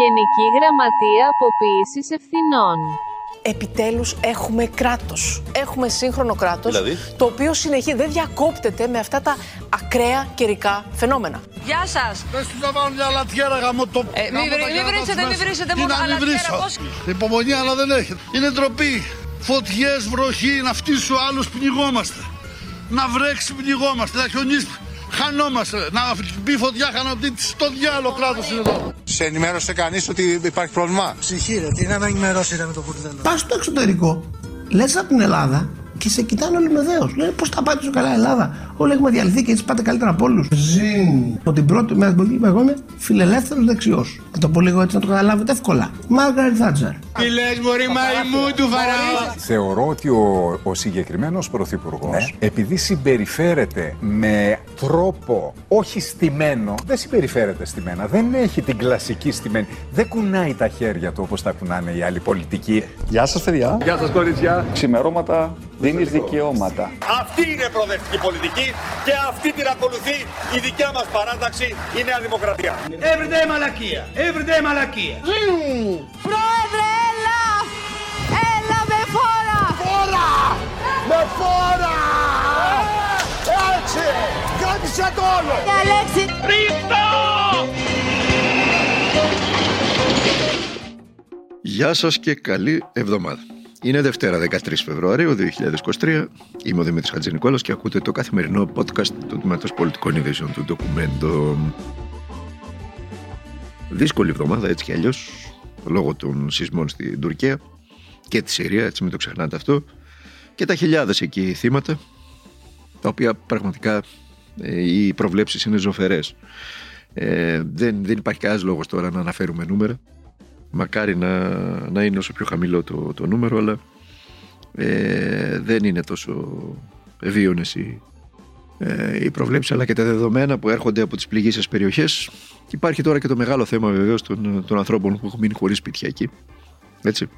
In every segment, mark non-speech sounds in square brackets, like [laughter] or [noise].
Γενική Γραμματεία Αποποίησης Ευθυνών. Επιτέλους έχουμε κράτος. Έχουμε σύγχρονο κράτος, Δηλαδή; το οποίο συνεχίζει, δεν διακόπτεται με αυτά τα ακραία καιρικά φαινόμενα. Γεια σας. Πες τους να βάλουν μια λατιέρα γαμώ το... Ε, μη γαμώ τα βρι- μη κερατά βρίσετε, τους μη μέσας. βρίσετε Τι μόνο να μην αλατιέρα, βρίσω. πώς- Υπομονή αλλά δεν έχετε. Είναι ντροπή. Φωτιές, βροχή, να φτύσω άλλους πνιγόμαστε. Να βρέξει πνιγόμαστε, να χιονίσει χανόμαστε. Να μπει φωτιά χανοτήτης στο διάλογο κράτος είναι εδώ. Σε ενημέρωσε κανείς ότι υπάρχει πρόβλημα; Ψυχή ρε, τι να με ενημερώσετε με το μπουρδέλο. Πας στο εξωτερικό, λες από την Ελλάδα και σε κοιτάνε όλοι με δέος. Λένε πώς τα πάτε τόσο καλά η Ελλάδα; Όλοι έχουμε διαλυθεί και έτσι πάτε καλύτερα από όλους. Ζήν. Από την πρώτη μέρα που εγώ είμαι φιλελεύθερος δεξιός. Θα το πω λίγο έτσι να το καταλάβετε εύκολα. Μάργαρετ Θάτσερ. Τι λες μωρή μαϊμού του Φαραώ. Θεωρώ ότι ο, ο συγκεκριμένος πρωθυπουργός, επειδή συμπεριφέρεται με τρόπο όχι στημένο, δεν συμπεριφέρεται στημένα, δεν έχει την κλασική στημένη, δεν κουνάει τα χέρια του όπως τα κουνάνε οι άλλοι πολιτικοί. Γεια σας παιδιά. Γεια σας κορίτσια. Ξημερώματα δίνεις δικαιώματα. Αυτή είναι προοδευτική πολιτική και αυτή την ακολουθεί η δικιά μας παράταξη, η Νέα Δημοκρατία. Everyday μαλακία. Everyday μαλακία. Πρόεδρε, έλα! Έλα με φόρα! Με φόρα! Έτσι! Κράτησε το όλο! Μια λέξη! Γεια σας και καλή εβδομάδα. Είναι Δευτέρα 13 Φεβρουαρίου 2023. Είμαι ο Δημήτρης Χατζηνικόλας και ακούτε το καθημερινό podcast του Τμήματος Πολιτικών Ειδήσεων του Ντοκουμέντο. Δύσκολη εβδομάδα έτσι κι αλλιώς λόγω των σεισμών στην Τουρκία και τη Συρία, έτσι μην το ξεχνάτε αυτό και τα χιλιάδες εκεί θύματα τα οποία πραγματικά ε, οι προβλέψεις είναι ζωφερές. Ε, δεν, δεν υπάρχει κανένας λόγος τώρα να αναφέρουμε νούμερα μακάρι να, να είναι όσο πιο χαμηλό το, το νούμερο αλλά ε, δεν είναι τόσο ευίωνες οι, ε, οι προβλέψεις αλλά και τα δεδομένα που έρχονται από τις πληγήσεις περιοχές και υπάρχει τώρα και το μεγάλο θέμα βεβαίως των, των ανθρώπων που έχουν μείνει χωρίς σπίτια εκεί έτσι.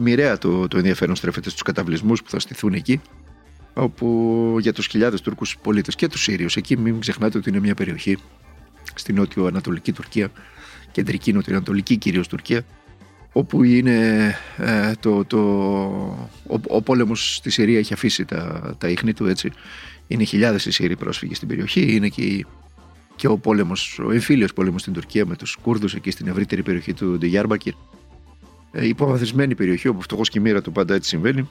Μοιραία το, το ενδιαφέρον στρέφεται στους καταβλισμούς που θα στηθούν εκεί όπου για τους χιλιάδες Τούρκους πολίτες και τους Σύριους εκεί μην ξεχνάτε ότι είναι μια περιοχή στη νότιο-ανατολική Τουρκία κεντρική νοτιοανατολική κυρίως Τουρκία όπου είναι ε, το, το, ο, ο πόλεμος στη Συρία έχει αφήσει τα, τα ίχνη του έτσι είναι χιλιάδες οι Σύριοι πρόσφυγες στην περιοχή είναι και, η- και ο πόλεμος, ο εμφύλιος πόλεμος στην Τουρκία με τους Κούρδους εκεί στην ευρύτερη περιοχή του Ντεγιάρμπακερ ε, υποβαθμισμένη περιοχή όπου φτωχός και η μοίρα του πάντα έτσι συμβαίνει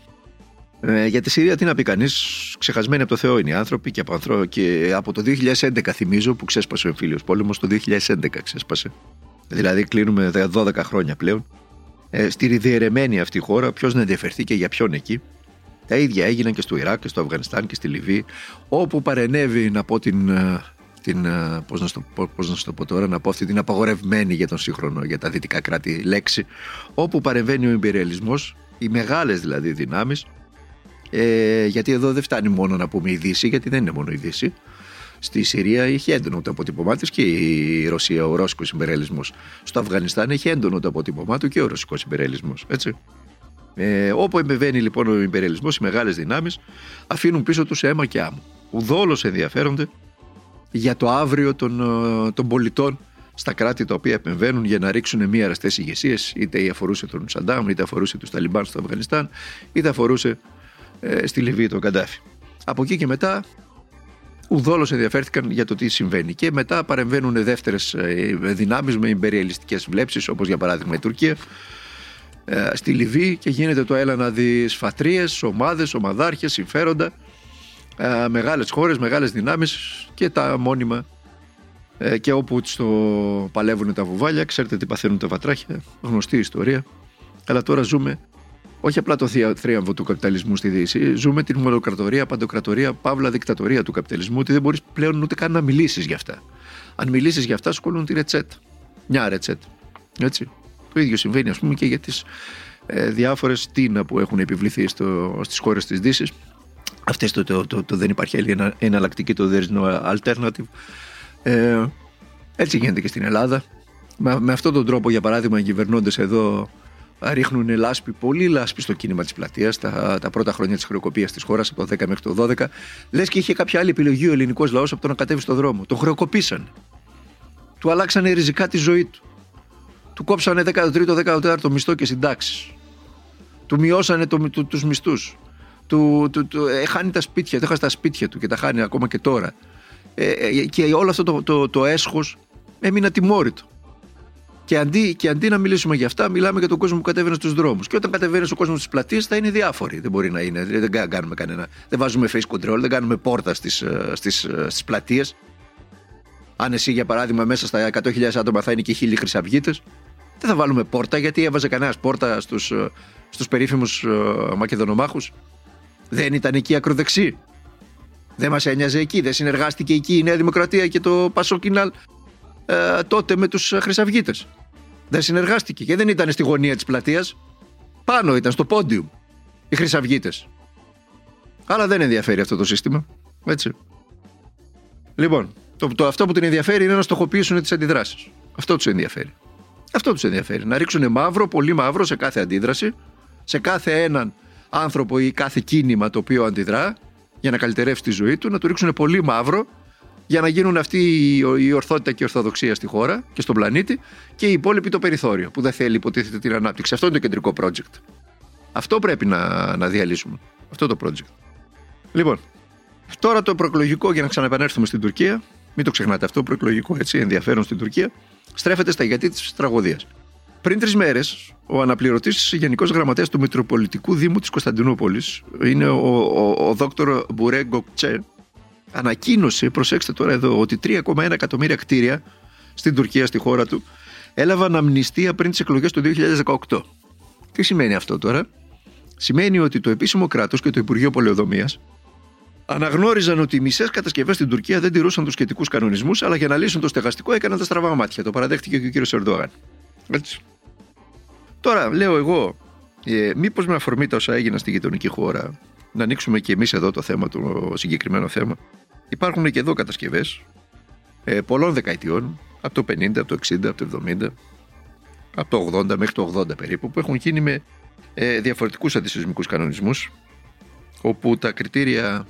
ε, για τη Συρία τι να πει κανείς, ξεχασμένοι από το Θεό είναι οι άνθρωποι και από, ανθρω... και από το 2011 θυμίζω που ξέσπασε ο εμφύλιος πόλεμος, το 2011 ξέσπασε. Δηλαδή κλείνουμε 12 χρόνια πλέον. Ε, στη διαιρεμένη αυτή χώρα, ποιος να ενδιαφερθεί και για ποιον εκεί. Τα ίδια έγιναν και στο Ιράκ και στο Αφγανιστάν και στη Λιβύη, όπου παρενέβη να πω την. ε, την ε, πώς, να στο, πω- πώς να σου το πω τώρα, να πω αυτή την απαγορευμένη για τον σύγχρονο, για τα δυτικά κράτη λέξη, όπου παρεμβαίνει ο υπεριαλισμός, οι μεγάλες δηλαδή δυνάμεις, ε, γιατί εδώ δεν φτάνει μόνο να πούμε η Δύση, γιατί δεν είναι μόνο η Δύση. Στη Συρία έχει έντονο το αποτύπωμά της και η Ρωσία, ο Ρώσικος υπερελισμό. Στο Αφγανιστάν έχει έντονο το αποτύπωμά του και ο Ρωσικός υπερελισμό. Έτσι. Ε, όπου εμπεβαίνει λοιπόν ο υπερελισμός, οι μεγάλες δυνάμεις αφήνουν πίσω τους αίμα και άμμο. Ουδόλως ενδιαφέρονται για το αύριο των, ε, των πολιτών στα κράτη τα οποία επεμβαίνουν για να ρίξουν μία αραστές ηγεσίες, είτε αφορούσε τον Σαντάμ, είτε αφορούσε τους Ταλιμπάν στο Αφγανιστάν, είτε αφορούσε ε, στη Λιβύη τον Καντάφη. Από εκεί και μετά ουδόλως ενδιαφέρθηκαν για το τι συμβαίνει. Και μετά παρεμβαίνουν δεύτερες δυνάμεις με υπεριαλιστικέ βλέψεις, όπως για παράδειγμα η Τουρκία, ε, στη Λιβύη και γίνεται το έλα να δεις φατρίες, ομάδες, ομαδάρχες, συμφέροντα, ε, μεγάλες χώρες, μεγάλες δυνάμεις και τα μόνιμα. Ε, και όπου στο παλεύουν τα βουβάλια, ξέρετε τι παθαίνουν τα βατράχια, γνωστή ιστορία. Αλλά τώρα ζούμε όχι απλά το θεία- θρίαμβο του καπιταλισμού στη Δύση, ζούμε την μονοκρατορία, παντοκρατορία, παύλα δικτατορία του καπιταλισμού, ότι δεν μπορείς πλέον ούτε καν να μιλήσεις για αυτά. Αν μιλήσεις για αυτά, σου κολλούν τη ρετσέτα. Μια ρετσέτα. Έτσι. Το ίδιο συμβαίνει, ας πούμε, και για τις ε, διάφορες τίνα που έχουν επιβληθεί στο, στις χώρες της Δύσης. Αυτές το, το, το, το δεν υπάρχει άλλη ενα- εναλλακτική, το there is no alternative. Ε, έτσι γίνεται και στην Ελλάδα. Με, με αυτόν τον τρόπο, για παράδειγμα, οι κυβερνώντες εδώ ρίχνουν λάσπη, πολύ λάσπη στο κίνημα της πλατείας τα, τα πρώτα χρόνια της χρεοκοπίας της χώρας, από το 10 μέχρι το 12. Λες και είχε κάποια άλλη επιλογή ο ελληνικός λαός από το να κατέβει στο δρόμο. Τον χρεοκοπήσαν. Του αλλάξανε ριζικά τη ζωή του. Του κόψανε 13ο, 14ο μισθό και συντάξεις. Του μειώσανε το, του, τους μισθούς. Του, του, του, ε, χάνει τα σπίτια, του έχασε τα σπίτια του και τα χάνει ακόμα και τώρα. Ε, ε, και όλο αυτό το, το, το έσχος έμεινε ατιμόρυτο. Και αντί, και αντί να μιλήσουμε για αυτά, μιλάμε για τον κόσμο που κατέβαινε στους δρόμους. Και όταν κατεβαίνεις στον κόσμος στις πλατείες, θα είναι διάφοροι. Δεν μπορεί να είναι. Δεν κάνουμε κανένα. Δεν βάζουμε face control, δεν κάνουμε πόρτα στις στις, στις πλατείες. Αν εσύ, για παράδειγμα, μέσα στα 100.000 άτομα θα είναι και χίλιοι χρυσαυγίτες, δεν θα βάλουμε πόρτα γιατί έβαζε κανένας πόρτα στους στους περίφημους Μακεδονομάχους; Δεν ήταν εκεί ακροδεξί. Δεν μας ένοιαζε εκεί. Δεν συνεργάστηκε εκεί η Νέα Δημοκρατία και το Πασόκιναλ ε, τότε με τους Χρυσαυγίτες. Δεν συνεργάστηκε και δεν ήταν στη γωνία της πλατείας. Πάνω ήταν στο πόντιου οι Χρυσαυγίτες. Αλλά δεν ενδιαφέρει αυτό το σύστημα. Έτσι. Λοιπόν, το, το, αυτό που την ενδιαφέρει είναι να στοχοποιήσουν τις αντιδράσεις. Αυτό τους ενδιαφέρει. Αυτό τους ενδιαφέρει. Να ρίξουν μαύρο, πολύ μαύρο σε κάθε αντίδραση, σε κάθε έναν άνθρωπο ή κάθε κίνημα το οποίο αντιδρά για να καλυτερεύσει τη ζωή του, να του ρίξουν πολύ μαύρο για να γίνουν αυτή η ορθότητα και η ορθοδοξία στη χώρα και στον πλανήτη και οι υπόλοιποι το περιθώριο που δεν θέλει υποτίθεται την ανάπτυξη. Αυτό είναι το κεντρικό project. Αυτό πρέπει να, να διαλύσουμε. Αυτό το project. Λοιπόν, τώρα το προεκλογικό για να ξαναεπανέλθουμε στην Τουρκία. Μην το ξεχνάτε αυτό, προεκλογικό έτσι, ενδιαφέρον στην Τουρκία. Στρέφεται στα γιατί της τραγωδίας. Πριν τρεις μέρες, ο αναπληρωτής Γενικός Γραμματέας του Μητροπολιτικού Δήμου της Κωνσταντινούπολης, είναι ο, ο, ο, Δόκτωρ Μπουρέ Γκοκτσέ, ανακοίνωσε, προσέξτε τώρα εδώ, ότι 3,1 εκατομμύρια κτίρια στην Τουρκία, στη χώρα του, έλαβαν αμνηστία πριν τις εκλογές του 2018. Τι σημαίνει αυτό τώρα, Σημαίνει ότι το επίσημο κράτος και το Υπουργείο Πολεοδομίας αναγνώριζαν ότι οι μισές κατασκευές στην Τουρκία δεν τηρούσαν τους σχετικούς κανονισμούς, αλλά για να λύσουν το στεγαστικό έκαναν τα στραβά μάτια. Το παραδέχτηκε και ο κύριος Ερντογάν. Έτσι. Τώρα, λέω εγώ, ε, μήπως με αφορμή τα όσα έγιναν στη γειτονική χώρα, να ανοίξουμε και εμείς εδώ το θέμα, το συγκεκριμένο θέμα. Υπάρχουν και εδώ κατασκευές ε, πολλών δεκαετιών, από το 50, από το 60, από το 70, από το 80 μέχρι το 80 περίπου, που έχουν γίνει με ε, διαφορετικούς αντισυσμικούς κανονισμούς, όπου τα κριτήρια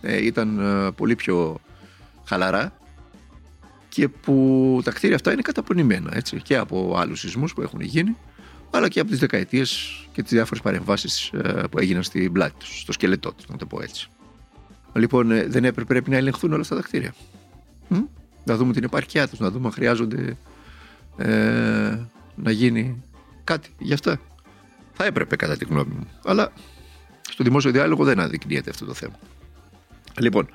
ε, ήταν ε, πολύ πιο χαλαρά και που τα κτίρια αυτά είναι καταπονημένα έτσι, και από άλλους σεισμούς που έχουν γίνει αλλά και από τις δεκαετίες και τις διάφορες παρεμβάσεις ε, που έγιναν στην πλάτη τους, στο σκελετό τους, να το πω έτσι. Λοιπόν, ε, δεν έπρεπε πρέπει να ελεγχθούν όλα αυτά τα κτίρια. Να δούμε την επαρχιά τους, να δούμε αν χρειάζονται ε, να γίνει κάτι γι' αυτά. Θα έπρεπε κατά τη γνώμη μου. Αλλά στο δημόσιο διάλογο δεν αδεικνύεται αυτό το θέμα. Λοιπόν,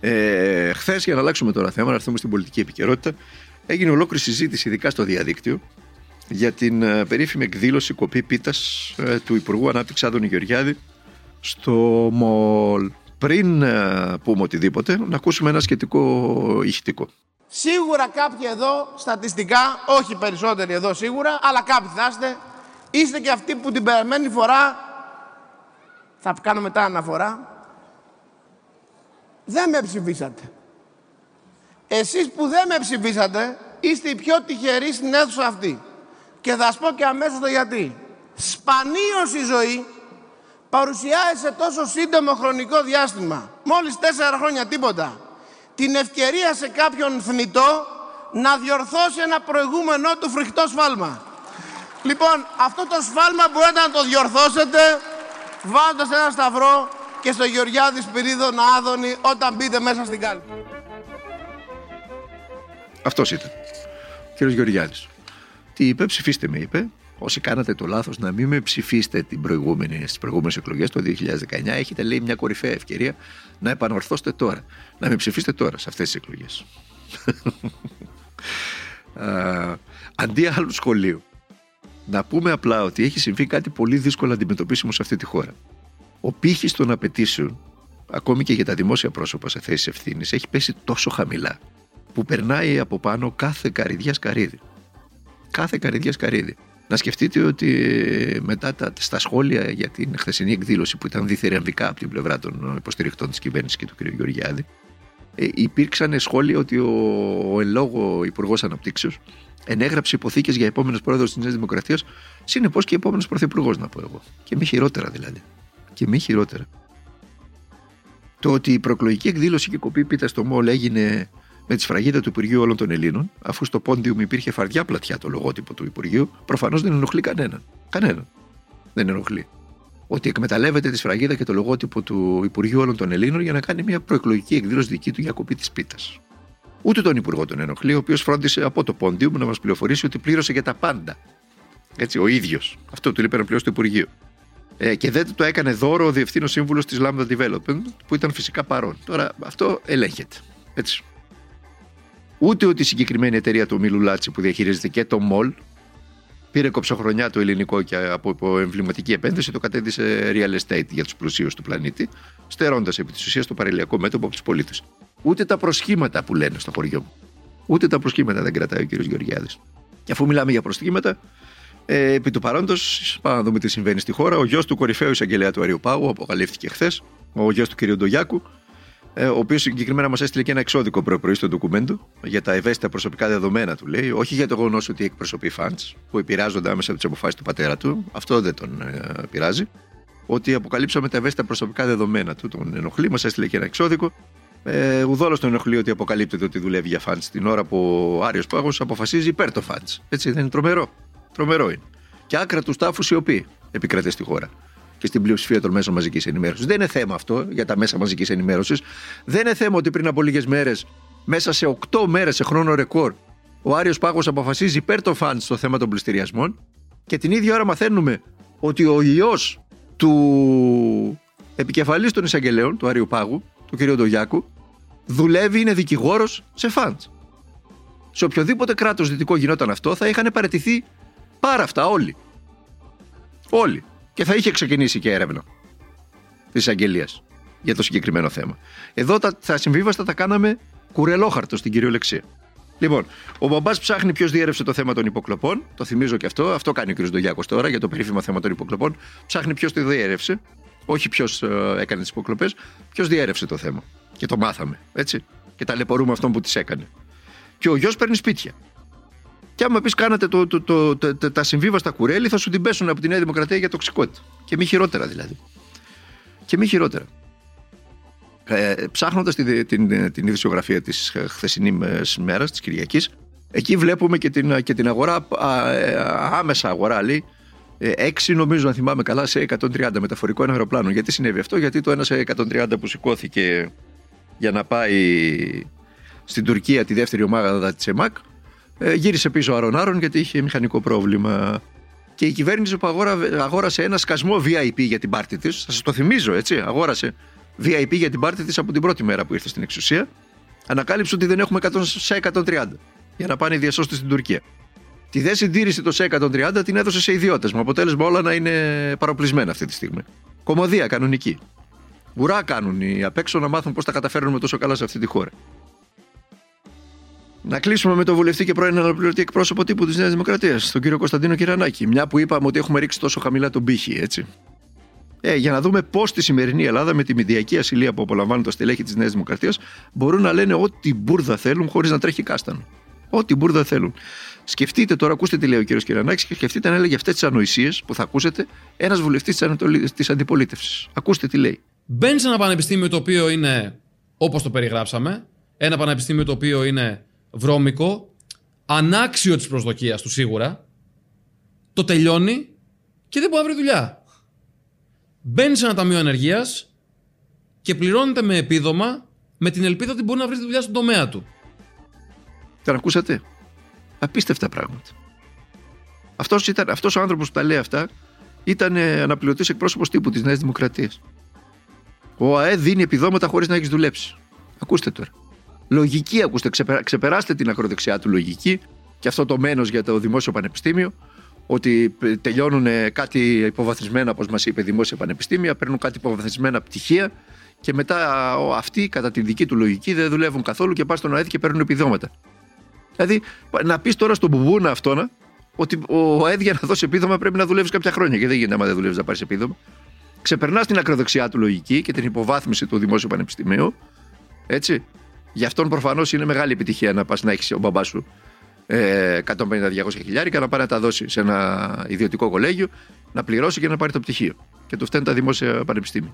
ε, χθες για να αλλάξουμε τώρα θέμα, να έρθουμε στην πολιτική επικαιρότητα, έγινε ολόκληρη συζήτηση, ειδικά στο διαδίκτυο, για την ε, περίφημη εκδήλωση κοπή πίτας ε, του Υπουργού Ανάπτυξης Άδωνη Γεωργιάδη στο ΜΟΛ. Πριν ε, πούμε οτιδήποτε, να ακούσουμε ένα σχετικό ηχητικό. Σίγουρα κάποιοι εδώ, στατιστικά, όχι περισσότεροι εδώ σίγουρα, αλλά κάποιοι θα είστε, είστε και αυτοί που την περασμένη φορά, θα κάνω μετά αναφορά, δεν με ψηφίσατε. Εσείς που δεν με ψηφίσατε, είστε οι πιο τυχεροί στην αίθουσα αυτή. Και θα σας πω και αμέσως το γιατί. Σπανίως η ζωή παρουσιάζει σε τόσο σύντομο χρονικό διάστημα, μόλις τέσσερα χρόνια τίποτα, την ευκαιρία σε κάποιον θνητό να διορθώσει ένα προηγούμενο του φρικτό σφάλμα. Λοιπόν, αυτό το σφάλμα μπορείτε να το διορθώσετε βάζοντας ένα σταυρό και στο Γεωργιάδης Σπυρίδων Άδωνη όταν μπείτε μέσα στην κάλπη. Αυτός ήταν. Κύριος Γεωργιάδης. Τι είπε, ψηφίστε με, είπε. Όσοι κάνατε το λάθος να μην με ψηφίσετε την προηγούμενη, στις προηγούμενες εκλογές το 2019, έχετε λέει μια κορυφαία ευκαιρία να επανορθώσετε τώρα. Να με ψηφίσετε τώρα σε αυτές τις εκλογές. [laughs] αντί άλλου σχολείου, να πούμε απλά ότι έχει συμβεί κάτι πολύ δύσκολο αντιμετωπίσιμο σε αυτή τη χώρα. Ο πύχης των απαιτήσεων, ακόμη και για τα δημόσια πρόσωπα σε θέσεις ευθύνης, έχει πέσει τόσο χαμηλά, που περνάει από πάνω κάθε καριδιά σκαρίδι. Κάθε καριδιά σκαρίδι. Να σκεφτείτε ότι μετά τα, στα σχόλια για την χθεσινή εκδήλωση που ήταν διθερεμβικά από την πλευρά των υποστηρικτών της κυβέρνησης και του κ. Γεωργιάδη, ε, υπήρξαν σχόλια ότι ο, ο εν λόγω Υπουργός Αναπτύξεως ενέγραψε υποθήκες για επόμενος πρόεδρος της Νέας Δημοκρατίας, συνεπώς και επόμενος πρωθυπουργός, να πω εγώ. Και μη χειρότερα δηλαδή. Και μη χειρότερα. Το ότι η προεκλογική εκδήλωση και κοπή πίτα στο ΜΟΛ έγινε με τη σφραγίδα του Υπουργείου Όλων των Ελλήνων, αφού στο πόντιουμ υπήρχε φαρδιά πλατιά το λογότυπο του Υπουργείου, προφανώς δεν ενοχλεί κανέναν. Κανέναν. Δεν ενοχλεί. Ότι εκμεταλλεύεται τη σφραγίδα και το λογότυπο του Υπουργείου Όλων των Ελλήνων για να κάνει μια προεκλογική εκδήλωση δική του για κοπή της πίτας. Ούτε τον Υπουργό τον ενοχλεί, ο οποίος φρόντισε από το πόντιουμ να μας πληροφορήσει ότι πλήρωσε για τα πάντα. Έτσι, ο ίδιος. Αυτό του είπε να πληρώσει το Υπουργείο. Ε, και δεν το έκανε δώρο ο διευθύνων σύμβουλος της Lambda Development, που ήταν φυσικά παρόν. Τώρα αυτό ελέγχεται. Έτσι. Ούτε ότι η συγκεκριμένη εταιρεία του Μίλου Λάτσι που διαχειρίζεται και το MOL πήρε κοψοχρονιά το ελληνικό και από εμβληματική επένδυση το κατέδυσε real estate για τους πλουσίους του πλανήτη, στερώντας επί της ουσίας το παρελιακό μέτωπο από τους πολίτες. Ούτε τα προσχήματα που λένε στο χωριό μου. Ούτε τα προσχήματα δεν κρατάει ο κ. Γεωργιάδης. Και αφού μιλάμε για προσχήματα, ε, επί του παρόντος, πάμε να δούμε τι συμβαίνει στη χώρα. Ο γιος του κορυφαίου εισαγγελέα του Αριού Πάγου αποκαλύφθηκε χθες, ο γιος του κ. Ντογιάκου, ε, ο οποίος συγκεκριμένα μας έστειλε και ένα εξώδικο πρωί στο ντοκουμέντο για τα ευαίσθητα προσωπικά δεδομένα του, λέει. Όχι για το γεγονός ότι εκπροσωπεί φαντ που επηρεάζονται άμεσα από τις αποφάσεις του πατέρα του. Αυτό δεν τον ε, πειράζει. Ότι αποκαλύψαμε τα ευαίσθητα προσωπικά δεδομένα του. Τον ενοχλεί, μας έστειλε και ένα εξώδικο. Ε, Ουδόλως τον ενοχλεί ότι αποκαλύπτεται ότι δουλεύει για φαντ την ώρα που ο Άριος Πάγος αποφασίζει υπέρ το φαντ. Έτσι δεν είναι τρομερό. Τρομερό είναι. Και άκρα τους τάφους σιωπή επικρατεί στη χώρα και στην πλειοψηφία των μέσων μαζικής ενημέρωσης. Δεν είναι θέμα αυτό για τα μέσα μαζικής ενημέρωσης. Δεν είναι θέμα ότι πριν από λίγες μέρες, μέσα σε 8 μέρες σε χρόνο ρεκόρ, ο Άριος Πάγος αποφασίζει υπέρ των φαν στο θέμα των πληστηριασμών και την ίδια ώρα μαθαίνουμε ότι ο ιό του επικεφαλής των εισαγγελέων, του Άριου Πάγου, του κ. Ντογιάκου, δουλεύει, είναι δικηγόρος σε φαντ. Σε οποιοδήποτε κράτος δυτικό γινόταν αυτό, θα είχαν παραιτηθεί πάρα αυτά όλοι. Όλοι και θα είχε ξεκινήσει και έρευνα της εισαγγελία για το συγκεκριμένο θέμα. Εδώ τα, τα συμβίβαστα τα κάναμε κουρελόχαρτο στην κυριολεξία. Λοιπόν, ο μπαμπάς ψάχνει ποιος διέρευσε το θέμα των υποκλοπών. Το θυμίζω και αυτό. Αυτό κάνει ο κ. Ντογιάκος τώρα για το περίφημο θέμα των υποκλοπών. Ψάχνει ποιος το διέρευσε. Όχι ποιος ε, έκανε τις υποκλοπές. Ποιος διέρευσε το θέμα. Και το μάθαμε. Έτσι. Και ταλαιπωρούμε αυτόν που τις έκανε. Και ο γιος παίρνει σπίτια. Και άμα πεις κάνατε το, το, το, το, τα συμβίβαστα κουρέλι, θα σου την πέσουν από τη Νέα Δημοκρατία για τοξικότητα. Και μη χειρότερα δηλαδή. Και μη χειρότερα. Ε, Ψάχνοντας την, την, την ειδησιογραφία της χθεσινής μέρας, της Κυριακής, εκεί βλέπουμε και την, και την αγορά, ε, άμεσα αγορά λέει, ε, έξι νομίζω να θυμάμαι καλά σε 130 μεταφορικό ένα αεροπλάνο. Γιατί συνέβη αυτό, Γιατί το ένα σε 130 που σηκώθηκε για να πάει στην Τουρκία τη δεύτερη ομάδα τη ΕΜΑΚ ε, γύρισε πίσω αρων-άρων γιατί είχε μηχανικό πρόβλημα. Και η κυβέρνηση που αγόρασε ένα σκασμό VIP για την πάρτη της, θα σας το θυμίζω έτσι, αγόρασε VIP για την πάρτη της από την πρώτη μέρα που ήρθε στην εξουσία, ανακάλυψε ότι δεν έχουμε 100 σε 130 για να πάνε οι διασώστε στην Τουρκία. Τη δε συντήρηση το σε 130 την έδωσε σε ιδιώτες, με αποτέλεσμα όλα να είναι παροπλισμένα αυτή τη στιγμή. Κομμωδία κανονική. Ουρά κάνουν οι απ' έξω να μάθουν πώς τα καταφέρνουμε τόσο καλά σε αυτή τη χώρα. Να κλείσουμε με τον βουλευτή και πρώην αναπληρωτή εκπρόσωπο τύπου της Νέας Δημοκρατίας, τον κύριο Κωνσταντίνο Κυρανάκη. Μια που είπαμε ότι έχουμε ρίξει τόσο χαμηλά τον πύχη, έτσι. Ε, για να δούμε πώς στη σημερινή Ελλάδα, με τη μηδιακή ασυλία που απολαμβάνουν τα στελέχη της Νέας Δημοκρατίας, μπορούν να λένε ό,τι μπουρδα θέλουν χωρίς να τρέχει κάστανο. Ό,τι μπουρδα θέλουν. Σκεφτείτε τώρα, ακούστε τι λέει ο κύριος Κυρανάκης και σκεφτείτε αν έλεγε αυτές τις ανοησίες που θα ακούσετε ένας βουλευτής της αντιπολίτευσης. Ακούστε τι λέει. Μπαίνει σε ένα πανεπιστήμιο το οποίο είναι όπως το περιγράψαμε. Ένα πανεπιστήμιο το οποίο είναι βρώμικο, ανάξιο της προσδοκίας του σίγουρα, το τελειώνει και δεν μπορεί να βρει δουλειά. Μπαίνει σε ένα ταμείο ανεργίας και πληρώνεται με επίδομα με την ελπίδα ότι μπορεί να βρει δουλειά στον τομέα του. Τον ακούσατε; Απίστευτα πράγματα. Αυτός, ήταν, αυτός ο άνθρωπος που τα λέει αυτά ήταν αναπληρωτής εκπρόσωπος τύπου της Νέας Δημοκρατίας. Ο ΑΕ δίνει επιδόματα χωρίς να έχεις δουλέψει. Ακούστε τώρα λογική, ακούστε, ξεπεράστε την ακροδεξιά του λογική και αυτό το μένος για το δημόσιο πανεπιστήμιο ότι τελειώνουν κάτι υποβαθμισμένα, όπως μας είπε, δημόσια πανεπιστήμια, παίρνουν κάτι υποβαθμισμένα πτυχία και μετά αυτοί, κατά τη δική του λογική, δεν δουλεύουν καθόλου και πάνε στον ΑΕΔ και παίρνουν επιδόματα. Δηλαδή, να πεις τώρα στον Μπουμπούνα αυτόνα ότι ο ΑΕΔ για να δώσει επίδομα πρέπει να δουλεύεις κάποια χρόνια και δεν γίνεται άμα δεν δουλεύεις να πάρεις επίδομα. Ξεπερνάς την ακροδεξιά του λογική και την υποβάθμιση του δημόσιου πανεπιστημίου. Έτσι. Γι' αυτόν προφανώς είναι μεγάλη επιτυχία να πας να έχεις ο μπαμπάς σου 150-200 χιλιάρικα, να πάει να τα δώσει σε ένα ιδιωτικό κολέγιο, να πληρώσει και να πάρει το πτυχίο. Και του φταίνουν τα δημόσια πανεπιστήμια.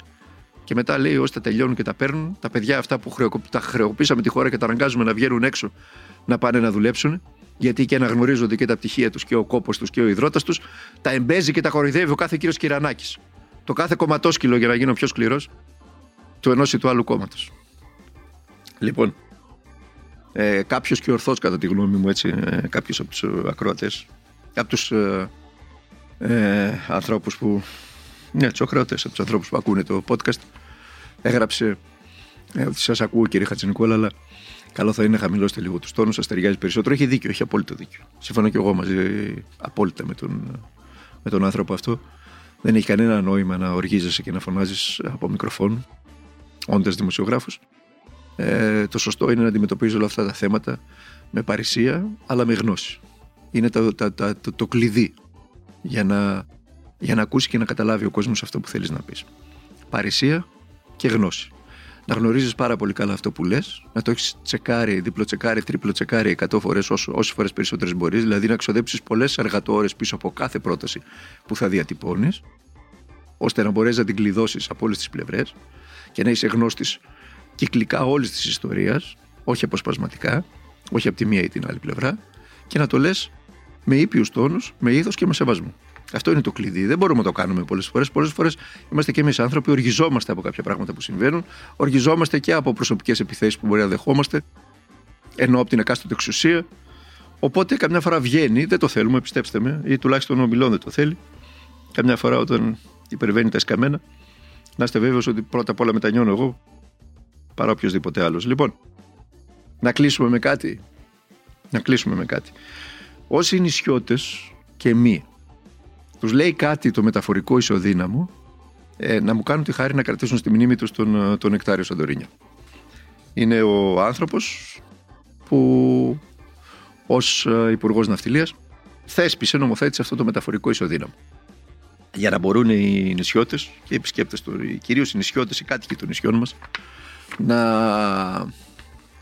Και μετά λέει: Όσοι τα τελειώνουν και τα παίρνουν, τα παιδιά αυτά που χρεοκο... τα χρεοκοπήσαμε τη χώρα και τα αναγκάζουμε να βγαίνουν έξω να πάνε να δουλέψουν, γιατί και αναγνωρίζονται και τα πτυχία τους και ο κόπος τους και ο υδρότας τους, τα εμπέζει και τα κοροϊδεύει ο κάθε κύριος Κυρανάκης. Το κάθε κομματόσκυλο για να γίνω πιο σκληρός του ενός ή του άλλου κόμματος. Λοιπόν, ε, κάποιος και ορθό κατά τη γνώμη μου, έτσι, ε, κάποιος από τους ακροατές, από τους ε, ε, ανθρώπους που. Ναι, τους ακροατές, από τους ανθρώπους που ακούνε το podcast, έγραψε ε, ότι σας ακούω κύριε Χατζηνικόλα, αλλά καλό θα είναι να χαμηλώσετε λίγο τους τόνους, σας ταιριάζει περισσότερο. Έχει δίκιο, έχει απόλυτο δίκιο. Συμφωνώ και εγώ μαζί απόλυτα με τον, με τον άνθρωπο αυτό. Δεν έχει κανένα νόημα να οργίζεσαι και να φωνάζεις από μικροφόνου, όντας δημοσιογράφος. Ε, το σωστό είναι να αντιμετωπίζει όλα αυτά τα θέματα με παρησία, αλλά με γνώση. Είναι το, το, το, το κλειδί για να, για να ακούσει και να καταλάβει ο κόσμος αυτό που θέλεις να πεις. Παρησία και γνώση. Να γνωρίζεις πάρα πολύ καλά αυτό που λες, να το έχεις τσεκάρει, διπλοτσεκάρει, τριπλοτσεκάρει 100 φορές, όσο, όσες φορές περισσότερες μπορείς, δηλαδή να ξοδέψεις πολλές εργατόρες πίσω από κάθε πρόταση που θα διατυπώνεις, ώστε να μπορέσεις να την κλειδώσεις από όλες τις πλευρές και να είσαι γνώστης κυκλικά όλης της ιστορίας, όχι αποσπασματικά, όχι από τη μία ή την άλλη πλευρά, και να το λες με ήπιους τόνους, με ήθο και με σεβασμό. Αυτό είναι το κλειδί. Δεν μπορούμε να το κάνουμε πολλές φορές. Πολλές φορές είμαστε και εμείς άνθρωποι, οργιζόμαστε από κάποια πράγματα που συμβαίνουν, οργιζόμαστε και από προσωπικές επιθέσεις που μπορεί να δεχόμαστε, ενώ από την εκάστοτε εξουσία. Οπότε καμιά φορά βγαίνει, δεν το θέλουμε, πιστέψτε με, ή τουλάχιστον ο Μιλόν δεν το θέλει. Καμιά φορά όταν υπερβαίνει τα σκαμμένα, να είστε βέβαιος ότι πρώτα απ' όλα μετανιώνω εγώ παρά οποιοδήποτε άλλος. Λοιπόν, να κλείσουμε με κάτι. Να κλείσουμε με κάτι. Όσοι νησιώτε και μη τους λέει κάτι το μεταφορικό ισοδύναμο, ε, να μου κάνουν τη χάρη να κρατήσουν στη μνήμη τους τον, τον Νεκτάριο Σαντορίνια. Είναι ο άνθρωπος που ως ε, Υπουργός Ναυτιλίας θέσπισε, νομοθέτησε αυτό το μεταφορικό ισοδύναμο. Για να μπορούν οι νησιώτες και οι επισκέπτες του, κυρίως οι νησιώτες, οι κάτοικοι των νησιών μας, να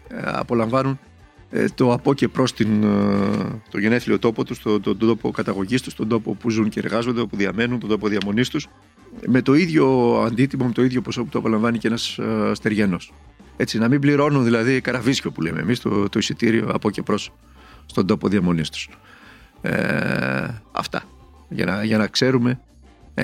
ε, απολαμβάνουν ε, το από και προς την, ε, το γενέθλιο τόπο τους, τον, τον τόπο καταγωγής τους, τον τόπο που ζουν και εργάζονται, όπου διαμένουν, τον τόπο διαμονής τους, με το ίδιο αντίτιμο, με το ίδιο ποσό που το απολαμβάνει και ένας στεριανός. Έτσι, να μην πληρώνουν δηλαδή καραβίσιο που λέμε εμείς το, το εισιτήριο από και προς στον τόπο διαμονής τους. Ε, αυτά. Για να, για να ξέρουμε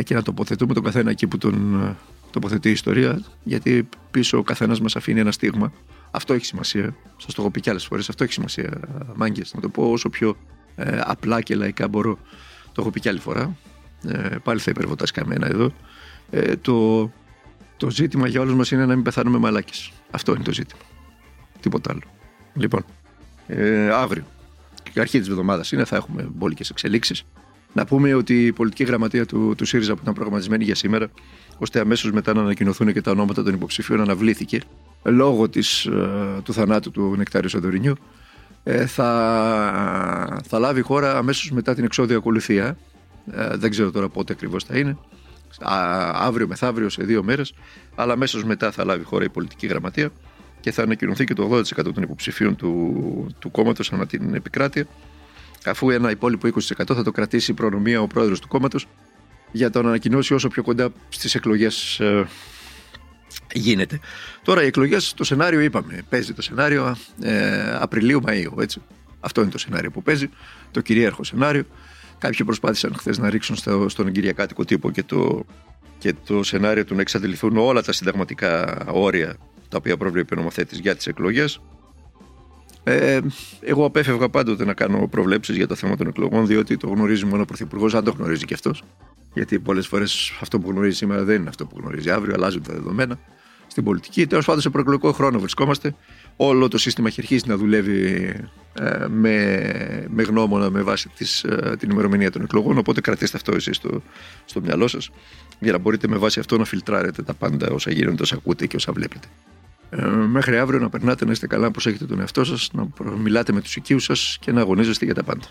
και να τοποθετούμε τον καθένα εκεί που τον τοποθετεί η ιστορία, γιατί πίσω ο καθένας μας αφήνει ένα στίγμα. Αυτό έχει σημασία. Σας το έχω πει και άλλες φορές. Αυτό έχει σημασία, μάγκες. Να το πω όσο πιο ε, απλά και λαϊκά μπορώ. Το έχω πει και άλλη φορά. Ε, πάλι θα υπερβώ τα σκαμμένα εδώ. Ε, το, το ζήτημα για όλους μας είναι να μην πεθάνουμε μαλάκες. Αυτό είναι το ζήτημα. Τίποτα άλλο. Λοιπόν, ε, αύριο, και αρχή της εβδομάδα είναι, θα έχουμε μπόλικες εξελίξεις. Να πούμε ότι η πολιτική γραμματεία του, του ΣΥΡΙΖΑ που ήταν προγραμματισμένη για σήμερα ώστε αμέσως μετά να ανακοινωθούν και τα ονόματα των υποψηφίων, αναβλήθηκε λόγω της, ε, του θανάτου του Νεκτάριου Σαντορινιού. Ε, θα, θα λάβει η χώρα αμέσως μετά την εξόδια ακολουθία. Ε, δεν ξέρω τώρα πότε ακριβώς θα είναι. αύριο μεθαύριο σε δύο μέρες. Αλλά αμέσως μετά θα λάβει η χώρα η πολιτική γραμματεία και θα ανακοινωθεί και το 80% των υποψηφίων του, του κόμματος ανά την επικράτεια. Αφού ένα υπόλοιπο 20% θα το κρατήσει η προνομία ο πρόεδρος του κόμματος για το να ανακοινώσει όσο πιο κοντά στις εκλογές ε, γίνεται. Τώρα οι εκλογές, το σενάριο είπαμε, παίζει το σενάριο ε, Απριλίου-Μαΐου, έτσι. Αυτό είναι το σενάριο που παίζει, το κυρίαρχο σενάριο. Κάποιοι προσπάθησαν χθες να ρίξουν στο, στον κάτοικο τύπο και το, και το σενάριο του να εξαντληθούν όλα τα συνταγματικά όρια τα οποία προβλέπει ο νομοθέτης για τις εκλογές. Ε, εγώ απέφευγα πάντοτε να κάνω προβλέψεις για το θέμα των εκλογών, διότι το γνωρίζει μόνο ο Πρωθυπουργός, αν το γνωρίζει και αυτός. Γιατί πολλές φορές αυτό που γνωρίζει σήμερα δεν είναι αυτό που γνωρίζει αύριο, αλλάζουν τα δεδομένα στην πολιτική. Τέλος πάντων, σε προεκλογικό χρόνο βρισκόμαστε. Όλο το σύστημα έχει αρχίσει να δουλεύει ε, με, με γνώμονα με βάση τις, ε, την ημερομηνία των εκλογών. Οπότε κρατήστε αυτό εσείς στο, στο μυαλό σας για να μπορείτε με βάση αυτό να φιλτράρετε τα πάντα όσα γίνονται, όσα ακούτε και όσα βλέπετε. Ε, μέχρι αύριο να περνάτε να είστε καλά, να προσέχετε τον εαυτό σας, να μιλάτε με τους οικείους σας και να αγωνίζεστε για τα πάντα.